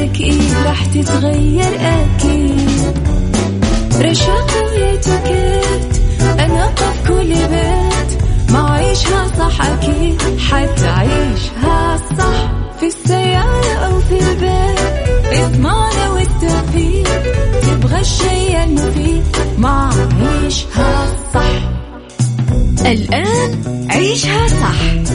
وحياتك إيه راح تتغير أكيد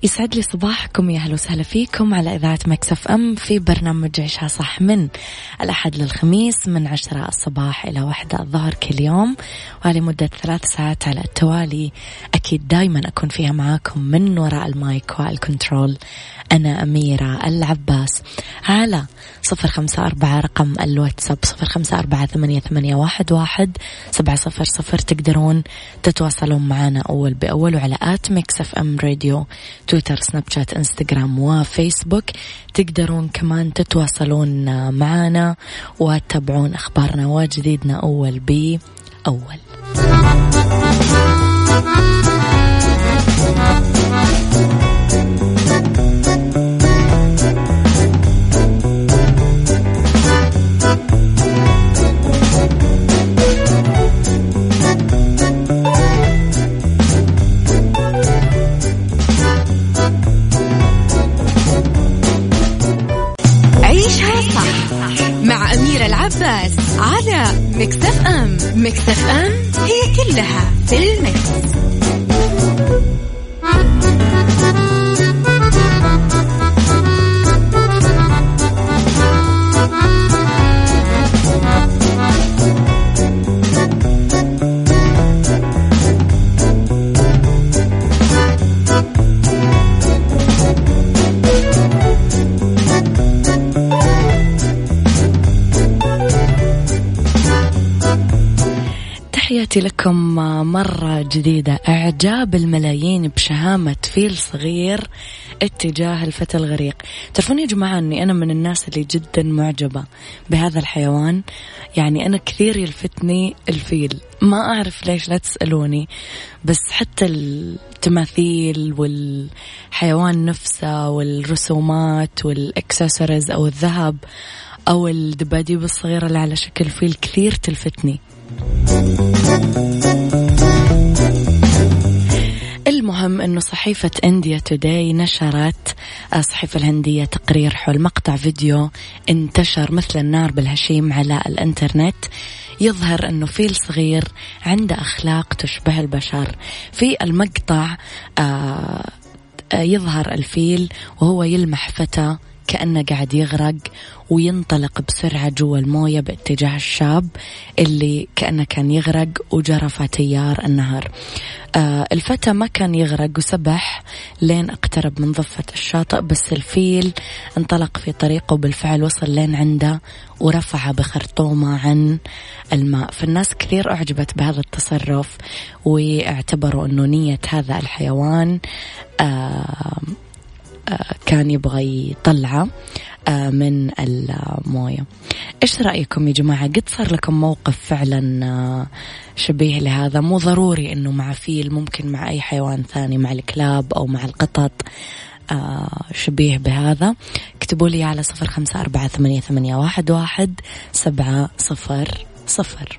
يسعد لي صباحكم يا أهلا وسهلا فيكم على إذاعة ميكس أف أم في برنامج عيشها صح من الأحد للخميس من عشرة الصباح إلى واحدة الظهر كل يوم ولمده ثلاث ساعات على التوالي. أكيد دائما أكون فيها معاكم من وراء المايك والكنترول أنا أميرة العباس. على صفر خمسة أربعة رقم الواتساب صفر خمسة أربعة ثمانية, ثمانية واحد, واحد سبعة صفر صفر تقدرون تتواصلون معنا أول بأول وعلى at ميكس أف أم راديو تويتر. سناب شات انستغرام وفيسبوك تقدرون كمان تتواصلون معنا وتتابعون أخبارنا وجديدنا أول بأول. على مكتف أم مكتف أم هي كلها في المكس. تحياتي لكم مرة جديدة. إعجاب الملايين بشهامة فيل صغير اتجاه الفتى الغريق. تعرفون يا جماعة أني أنا من الناس اللي جدا معجبة بهذا الحيوان؟ يعني أنا كثير يلفتني الفيل. ما أعرف ليش لا تسألوني. بس حتى التماثيل والحيوان نفسه والرسومات والإكسسوارز أو الذهب أو الدباديب الصغيرة اللي على شكل فيل كثير تلفتني. المهم أنه صحيفة إنديا توداي نشرت الصحيفة الهندية تقرير حول مقطع فيديو انتشر مثل النار بالهشيم على الإنترنت. يظهر أنه فيل صغير عنده أخلاق تشبه البشر. في المقطع آه يظهر الفيل وهو يلمح فتى كأنه قاعد يغرق وينطلق بسرعة جوا الموية باتجاه الشاب اللي كأنه كان يغرق وجرفه تيار النهر. آه الفتى ما كان يغرق وسبح لين اقترب من ضفة الشاطئ بس الفيل انطلق في طريقه وبالفعل وصل لين عنده ورفع بخرطومة عن الماء. فالناس كثير أعجبت بهذا التصرف واعتبروا أنه نية هذا الحيوان. آه كان يبغى يطلعه آه، من الموية. إيش رأيكم يا جماعة؟ قد صار لكم موقف فعلا آه، شبيه لهذا؟ مو ضروري إنه مع فيل ممكن مع أي حيوان ثاني مع الكلاب أو مع القطط شبيه بهذا. اكتبوا لي على صفر خمسة أربعة ثمانية, ثمانية واحد, واحد سبعة صفر صفر.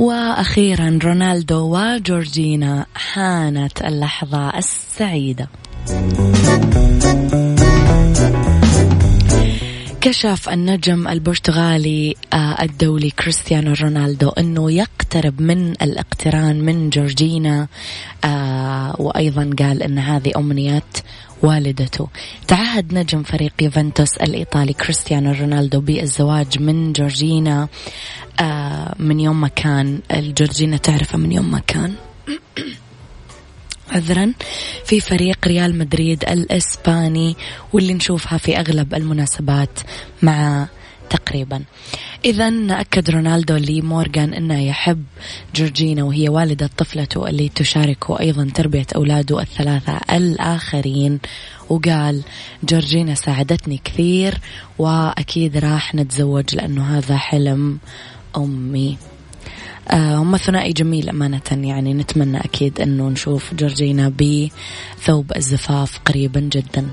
وأخيرا رونالدو وجورجينا حانت اللحظة السعيدة. كشف النجم البرتغالي آه، الدولي كريستيانو رونالدو إنه يقترب من الاقتران من جورجينا آه، وأيضا قال إن هذه أمنيات والدته. تعهد نجم فريق يوفنتوس الإيطالي كريستيانو رونالدو بالزواج من جورجينا آه، من يوم ما كان. الجورجينا تعرفه من يوم ما كان. عذرا في فريق ريال مدريد الإسباني واللي نشوفها في أغلب المناسبات مع تقريبا. إذا أكد رونالدو لمورغان أنه يحب جورجينا وهي والدة طفلته اللي تشاركه أيضا تربية أولاده الثلاثة الآخرين. وقال جورجينا ساعدتني كثير وأكيد راح نتزوج لأنه هذا حلم أمي. آه، هم ثنائي جميل أمانة يعني نتمنى أكيد أنه نشوف جورجينا بثوب الزفاف قريبا جدا.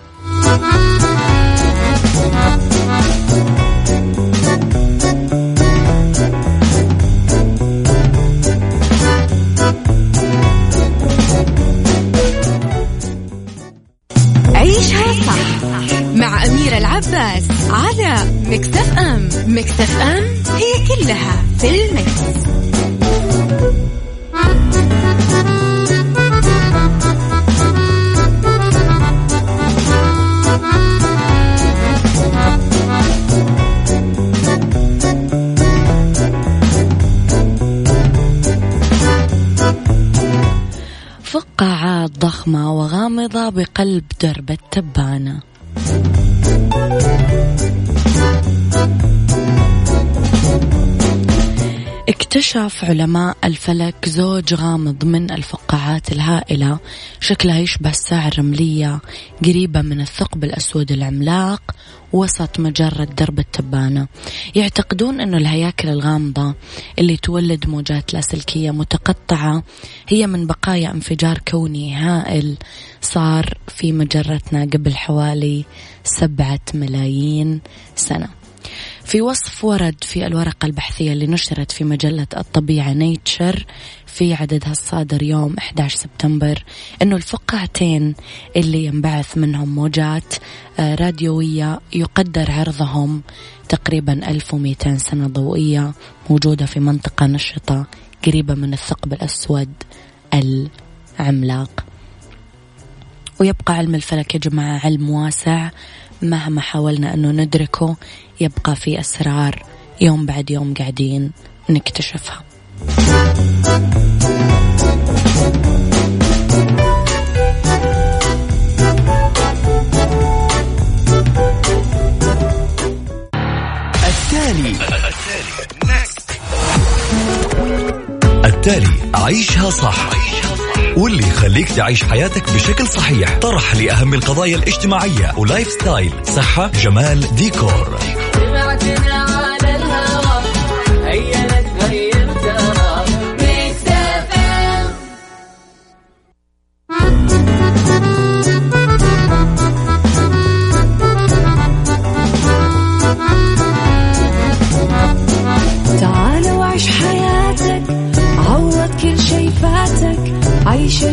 مع أميرة العباس على مكتف أم مكتف أم هي كلها في المكس. فقاعات ضخمة وغامضة بقلب درب التبانة Thank you. اكتشف علماء الفلك زوج غامض من الفقاعات الهائلة. شكلها يشبه الساعة الرملية قريبة من الثقب الأسود العملاق وسط مجرة درب التبانة. يعتقدون أن الهياكل الغامضة اللي تولد موجات لاسلكية متقطعة هي من بقايا انفجار كوني هائل صار في مجرتنا قبل حوالي سبعة ملايين سنة. في وصف ورد في الورقة البحثية اللي نشرت في مجلة الطبيعة نيتشر في عددها الصادر يوم 11 سبتمبر إنه الفقاعتين اللي ينبعث منهم موجات آه، راديوية يقدر عرضهم تقريبا 1200 سنة ضوئية موجودة في منطقة نشطة قريبة من الثقب الأسود العملاق. ويبقى علم الفلك يا جماعة علم واسع مهما حاولنا أنه ندركه يبقى في أسرار يوم بعد يوم قاعدين نكتشفها. التالي. التالي عيشها صح. واللي يخليك تعيش حياتك بشكل صحيح. طرح لأهم القضايا الاجتماعية و lifestyle. صحة جمال ديكور.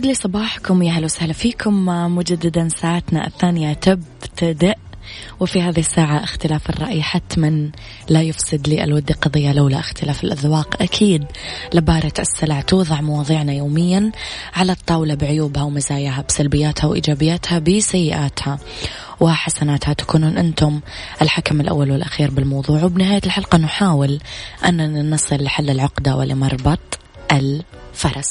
يسعد لي صباحكم. يا أهلا وسهلا فيكم. مجددا ساعتنا الثانية تبتدأ وفي هذه الساعة اختلاف الرأي حتما لا يفسد لي الود قضية لولا اختلاف الأذواق. أكيد لبارة السلع توضع مواضيعنا يوميا على الطاولة بعيوبها ومزاياها بسلبياتها وإيجابياتها بسيئاتها وحسناتها. تكونون أنتم الحكم الأول والأخير بالموضوع وبنهاية الحلقة نحاول أننا نصل لحل العقدة ولمربط الفرس عيشها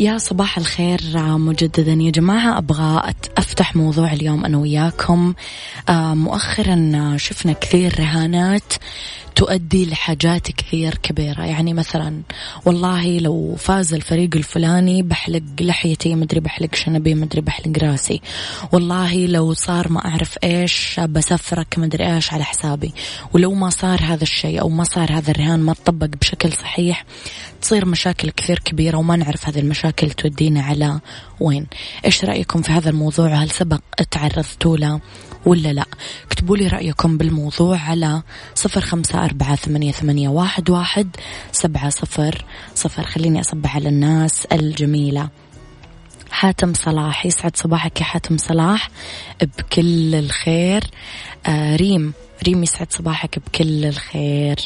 يا صباح الخير مجددا يا جماعة. أبغى أفتح موضوع اليوم أنا وياكم. آه، مؤخرا شفنا كثير رهانات تؤدي لحاجات كثير كبيرة. يعني مثلا والله لو فاز الفريق الفلاني بحلق لحيتي مدري بحلق شنبي مدري بحلق راسي. والله لو صار ما أعرف إيش بسفرك مدري إيش على حسابي. ولو ما صار هذا الشيء أو ما صار هذا الرهان ما تطبق بشكل صحيح تصير مشاكل كثير كبيرة وما نعرف هذه المشاكل تودينا على وين. إيش رأيكم في هذا الموضوع؟ هل سبق تعرضتوا له ولا لا؟ اكتبوا لي رأيكم بالموضوع على صفر خمسة أربعة ثمانية, ثمانية واحد, واحد سبعة صفر صفر. خليني أصبح على الناس الجميلة. حاتم صلاح يسعد صباحك يا حاتم صلاح بكل الخير. آه ريم ريم يسعد صباحك بكل الخير.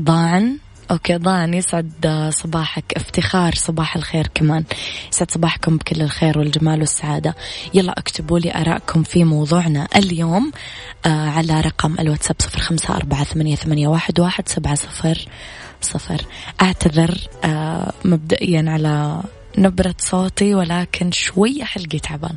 ضاعن أوكي ضان يسعد صباحك. افتخار صباح الخير كمان. يسعد صباحكم بكل الخير والجمال والسعادة. يلا اكتبوا لي آرائكم في موضوعنا اليوم آه على رقم الواتساب صفر خمسة أربعة ثمانية, ثمانية واحد, واحد سبعة صفر صفر. أعتذر آه مبدئيا على نبرة صوتي ولكن شوية حلقي تعبان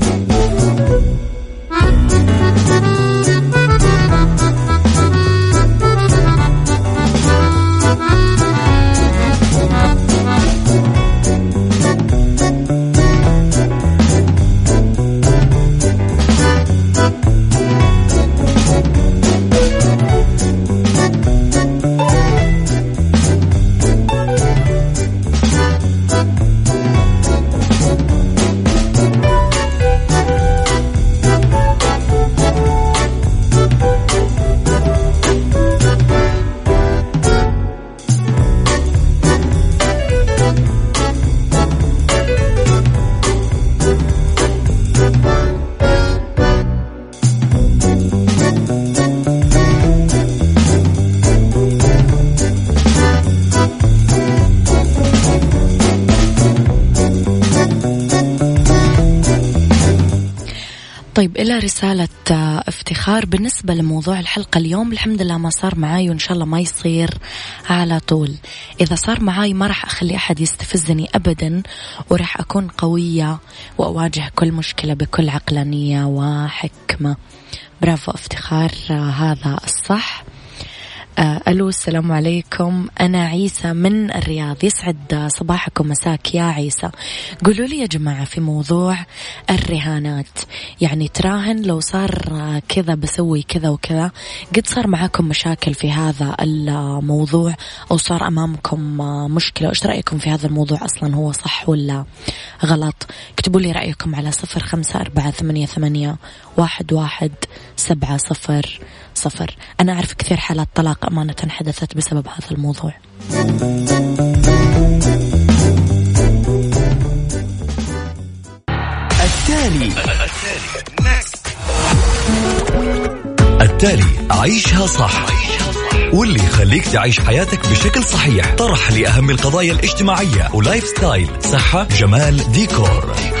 رسالة افتخار بالنسبة لموضوع الحلقة اليوم. الحمد لله ما صار معاي وإن شاء الله ما يصير على طول. إذا صار معاي ما راح أخلي أحد يستفزني أبدا وراح أكون قوية وأواجه كل مشكلة بكل عقلانية وحكمة. برافو افتخار هذا الصح. ألو السلام عليكم. أنا عيسى من الرياض. يسعد صباحكم. مساك يا عيسى. قولوا لي يا جماعة في موضوع الرهانات. يعني تراهن لو صار كذا بسوي كذا وكذا. قد صار معاكم مشاكل في هذا الموضوع أو صار أمامكم مشكلة؟ إيش رأيكم في هذا الموضوع أصلا؟ هو صح ولا غلط؟ اكتبوا لي رأيكم على صفر خمسة أربعة ثمانية ثمانية واحد واحد سبعة صفر صفر. أنا أعرف كثير حالات طلاق أمانة حدثت بسبب هذا الموضوع. التالي. التالي عيشها صح. واللي يخليك تعيش حياتك بشكل صحيح. طرح لأهم القضايا الاجتماعية. و lifestyle صحة جمال ديكور. عيش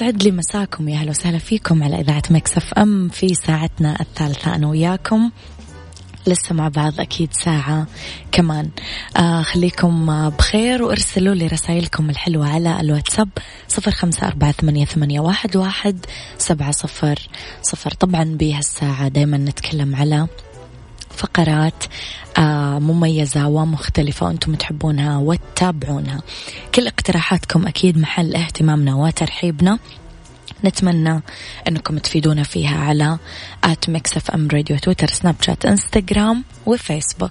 يسعد لي مساكم. يا أهلا وسهلا فيكم على إذاعة مكسف أم في ساعتنا الثالثة. أنا وياكم. لسه مع بعض أكيد ساعة كمان. آه خليكم بخير وأرسلوا لي رسائلكم الحلوة على الواتساب صفر خمسة أربعة ثمانية, ثمانية واحد, واحد سبعة صفر صفر. طبعا بهالساعة دايما نتكلم على فقرات آه، مميزة ومختلفة وأنتم تحبونها وتتابعونها. كل اقتراحاتكم أكيد محل اهتمامنا وترحيبنا. نتمنى أنكم تفيدونا فيها على Mix FM راديو تويتر سناب شات إنستغرام وفيسبوك.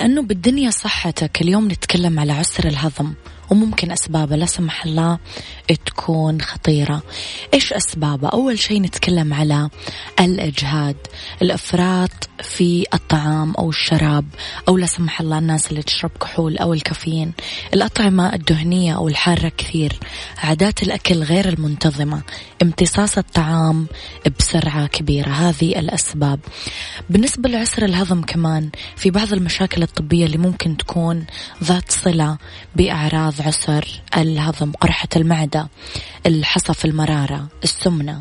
لأنه بالدنيا صحتك. اليوم نتكلم على عسر الهضم وممكن أسبابه. لا سمح الله تكون خطيرة. إيش أسبابه؟ أول شيء نتكلم على الإجهاد الإفراط في الطعام أو الشراب أو لا سمح الله الناس اللي تشرب كحول أو الكافيين. الأطعمة الدهنية أو الحارة كثير. عادات الأكل غير المنتظمة. امتصاص الطعام بسرعة كبيرة. هذه الأسباب. بالنسبة لعسر الهضم كمان في بعض المشاكل الطبية اللي ممكن تكون ذات صلة بأعراض عسر الهضم قرحة المعدة الحصى المرارة السمنة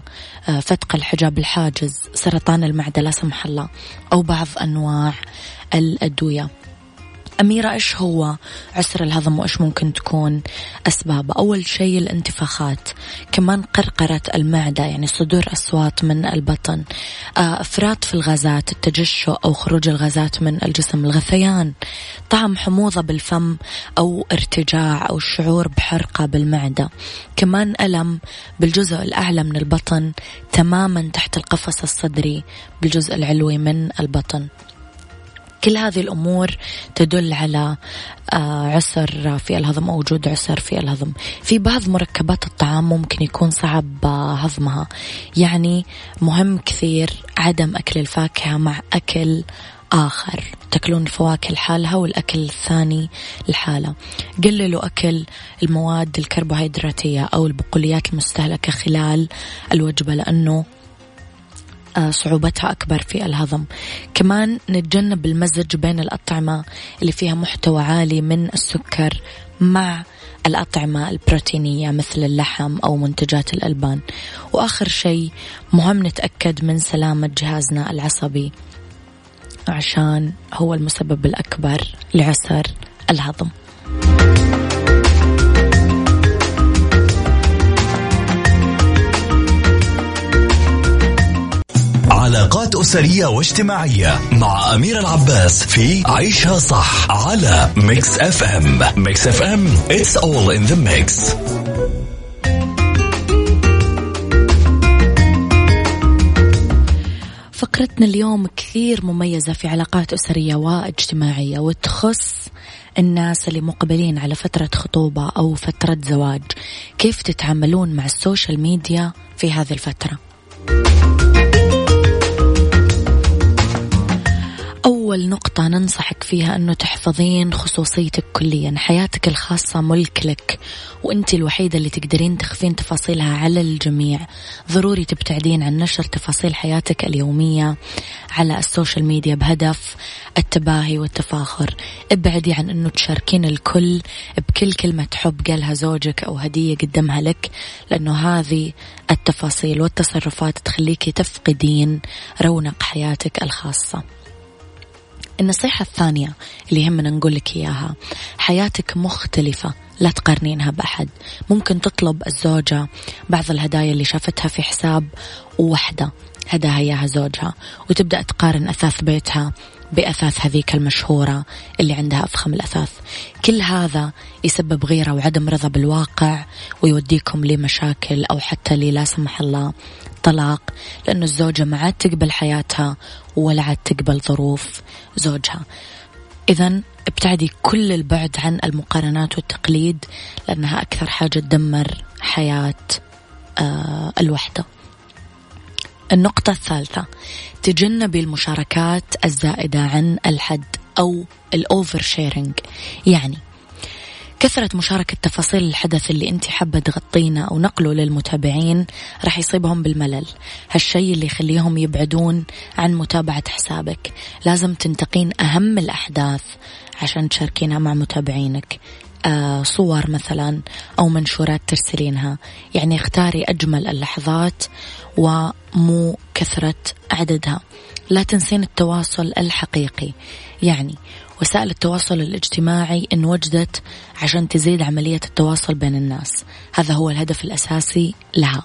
فتق الحجاب الحاجز سرطان المعدة لا سمح الله أو بعض أنواع الأدوية أميرة إيش هو عسر الهضم وإيش ممكن تكون أسبابه؟ أول شيء الانتفاخات كمان قرقرة المعدة يعني صدور أصوات من البطن آه، إفراط في الغازات التجشؤ أو خروج الغازات من الجسم الغثيان طعم حموضة بالفم أو ارتجاع أو الشعور بحرقة بالمعدة كمان ألم بالجزء الأعلى من البطن تماما تحت القفص الصدري بالجزء العلوي من البطن. كل هذه الأمور تدل على آه، عسر في الهضم أو وجود عسر في الهضم. في بعض مركبات الطعام ممكن يكون صعب آه، هضمها. يعني مهم كثير عدم أكل الفاكهة مع أكل آخر. تأكلون الفواكه لحالها والأكل الثاني لحاله قللوا أكل المواد الكربوهيدراتية أو البقوليات المستهلكة خلال الوجبة لأنه صعوبتها أكبر في الهضم. كمان نتجنب المزج بين الأطعمة اللي فيها محتوى عالي من السكر مع الأطعمة البروتينية مثل اللحم أو منتجات الألبان. وآخر شيء مهم نتأكد من سلامة جهازنا العصبي عشان هو المسبب الأكبر لعسر الهضم. علاقات أسرية واجتماعية مع أمير العباس في عيشها صح على Mix FM Mix FM it's all in the mix. فقرتنا اليوم كثير مميزة في علاقات أسرية واجتماعية وتخص الناس اللي مقبلين على فترة خطوبة أو فترة زواج. كيف تتعاملون مع السوشيال ميديا في هذه الفترة؟ أول نقطة ننصحك فيها أنه تحفظين خصوصيتك كليا حياتك الخاصة ملك لك وأنت الوحيدة اللي تقدرين تخفين تفاصيلها على الجميع. ضروري تبتعدين عن نشر تفاصيل حياتك اليومية على السوشيال ميديا بهدف التباهي والتفاخر. ابعدي عن أنه تشاركين الكل بكل كلمة حب قالها زوجك أو هدية قدمها لك لأنه هذه التفاصيل والتصرفات تخليكي تفقدين رونق حياتك الخاصة. النصيحة الثانية اللي يهمنا نقول لك إياها. حياتك مختلفة لا تقارنينها بأحد. ممكن تطلب الزوجة بعض الهدايا اللي شافتها في حساب وحدة هداها إياها زوجها وتبدأ تقارن أثاث بيتها بأثاث هذيك المشهورة اللي عندها أفخم الأثاث. كل هذا يسبب غيرة وعدم رضا بالواقع ويوديكم لمشاكل أو حتى للا سمح الله طلاق لأنه الزوجة ما عاد تقبل حياتها ولا عاد تقبل ظروف زوجها. إذا ابتعدي كل البعد عن المقارنات والتقليد لأنها أكثر حاجة تدمر حياة آه الوحدة. النقطة الثالثة. تجنبي المشاركات الزائدة عن الحد أو الأوفر شيرنج يعني كثرة مشاركة تفاصيل الحدث اللي أنت حابة تغطينه أو نقله للمتابعين راح يصيبهم بالملل. هالشي اللي يخليهم يبعدون عن متابعة حسابك. لازم تنتقين أهم الأحداث عشان تشاركينها مع متابعينك. صور مثلا أو منشورات ترسلينها. يعني اختاري أجمل اللحظات ومو كثرة عددها. لا تنسين التواصل الحقيقي. يعني وسائل التواصل الاجتماعي انوجدت عشان تزيد عملية التواصل بين الناس. هذا هو الهدف الأساسي لها.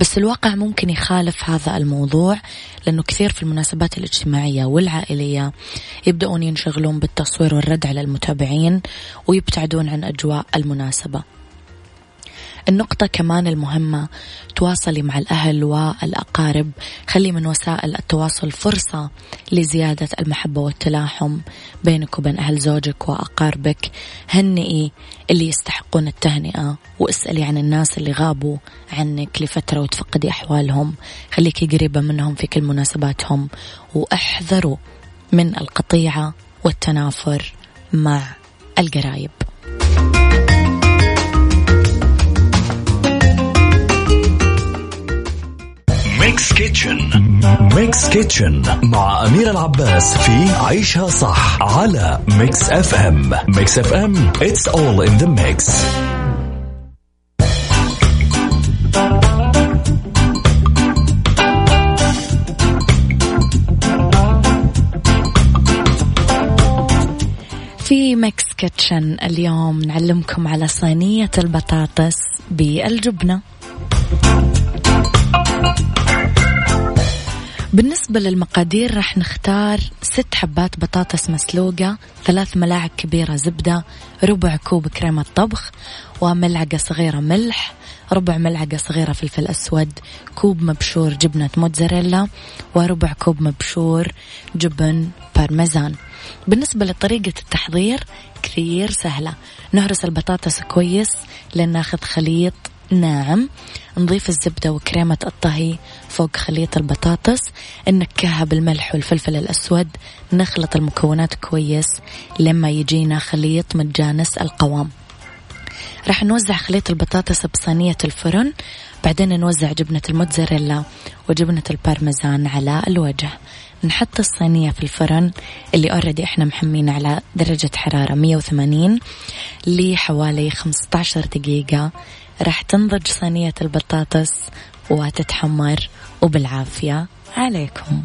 بس الواقع ممكن يخالف هذا الموضوع لأنه كثير في المناسبات الاجتماعية والعائلية يبدأون ينشغلون بالتصوير والرد على المتابعين ويبتعدون عن أجواء المناسبة. النقطة كمان المهمة. تواصلي مع الأهل والأقارب. خلي من وسائل التواصل فرصة لزيادة المحبة والتلاحم بينك وبين أهل زوجك وأقاربك. هنئي اللي يستحقون التهنئة. واسألي عن الناس اللي غابوا عنك لفترة وتفقدي أحوالهم. خليكي قريبة منهم في كل مناسباتهم. وأحذروا من القطيعة والتنافر مع القرايب. Mix Kitchen Mix Kitchen مع أمير العباس في عيشها صح على Mix FM Mix FM it's all in the mix. في Mix Kitchen اليوم نعلمكم على صينية البطاطس بالجبنة. بالنسبة للمقادير راح نختار ست حبات بطاطس مسلوقة ثلاث ملاعق كبيرة زبدة ربع كوب كريمة طبخ وملعقة صغيرة ملح ربع ملعقة صغيرة فلفل أسود كوب مبشور جبنة موتزاريلا وربع كوب مبشور جبن بارميزان. بالنسبة لطريقة التحضير كثير سهلة. نهرس البطاطس كويس لين ناخذ خليط ناعم. نضيف الزبدة وكريمة الطهي فوق خليط البطاطس نكهها بالملح والفلفل الأسود نخلط المكونات كويس لما يجينا خليط متجانس القوام. راح نوزع خليط البطاطس بصينية الفرن بعدين نوزع جبنة الموتزاريلا وجبنة البارميزان على الوجه. نحط الصينية في الفرن اللي already إحنا محمين على درجة حرارة 180 لحوالي 15 دقيقة راح تنضج صينية البطاطس وتتحمر وبالعافية عليكم.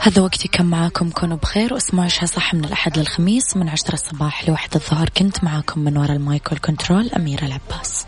هذا وقتي كم معاكم كونوا بخير واسمعوا عيشها صح من الأحد للخميس من عشرة الصباح لواحد الظهر كنت معاكم من وراء المايك وال control أميرة العباس.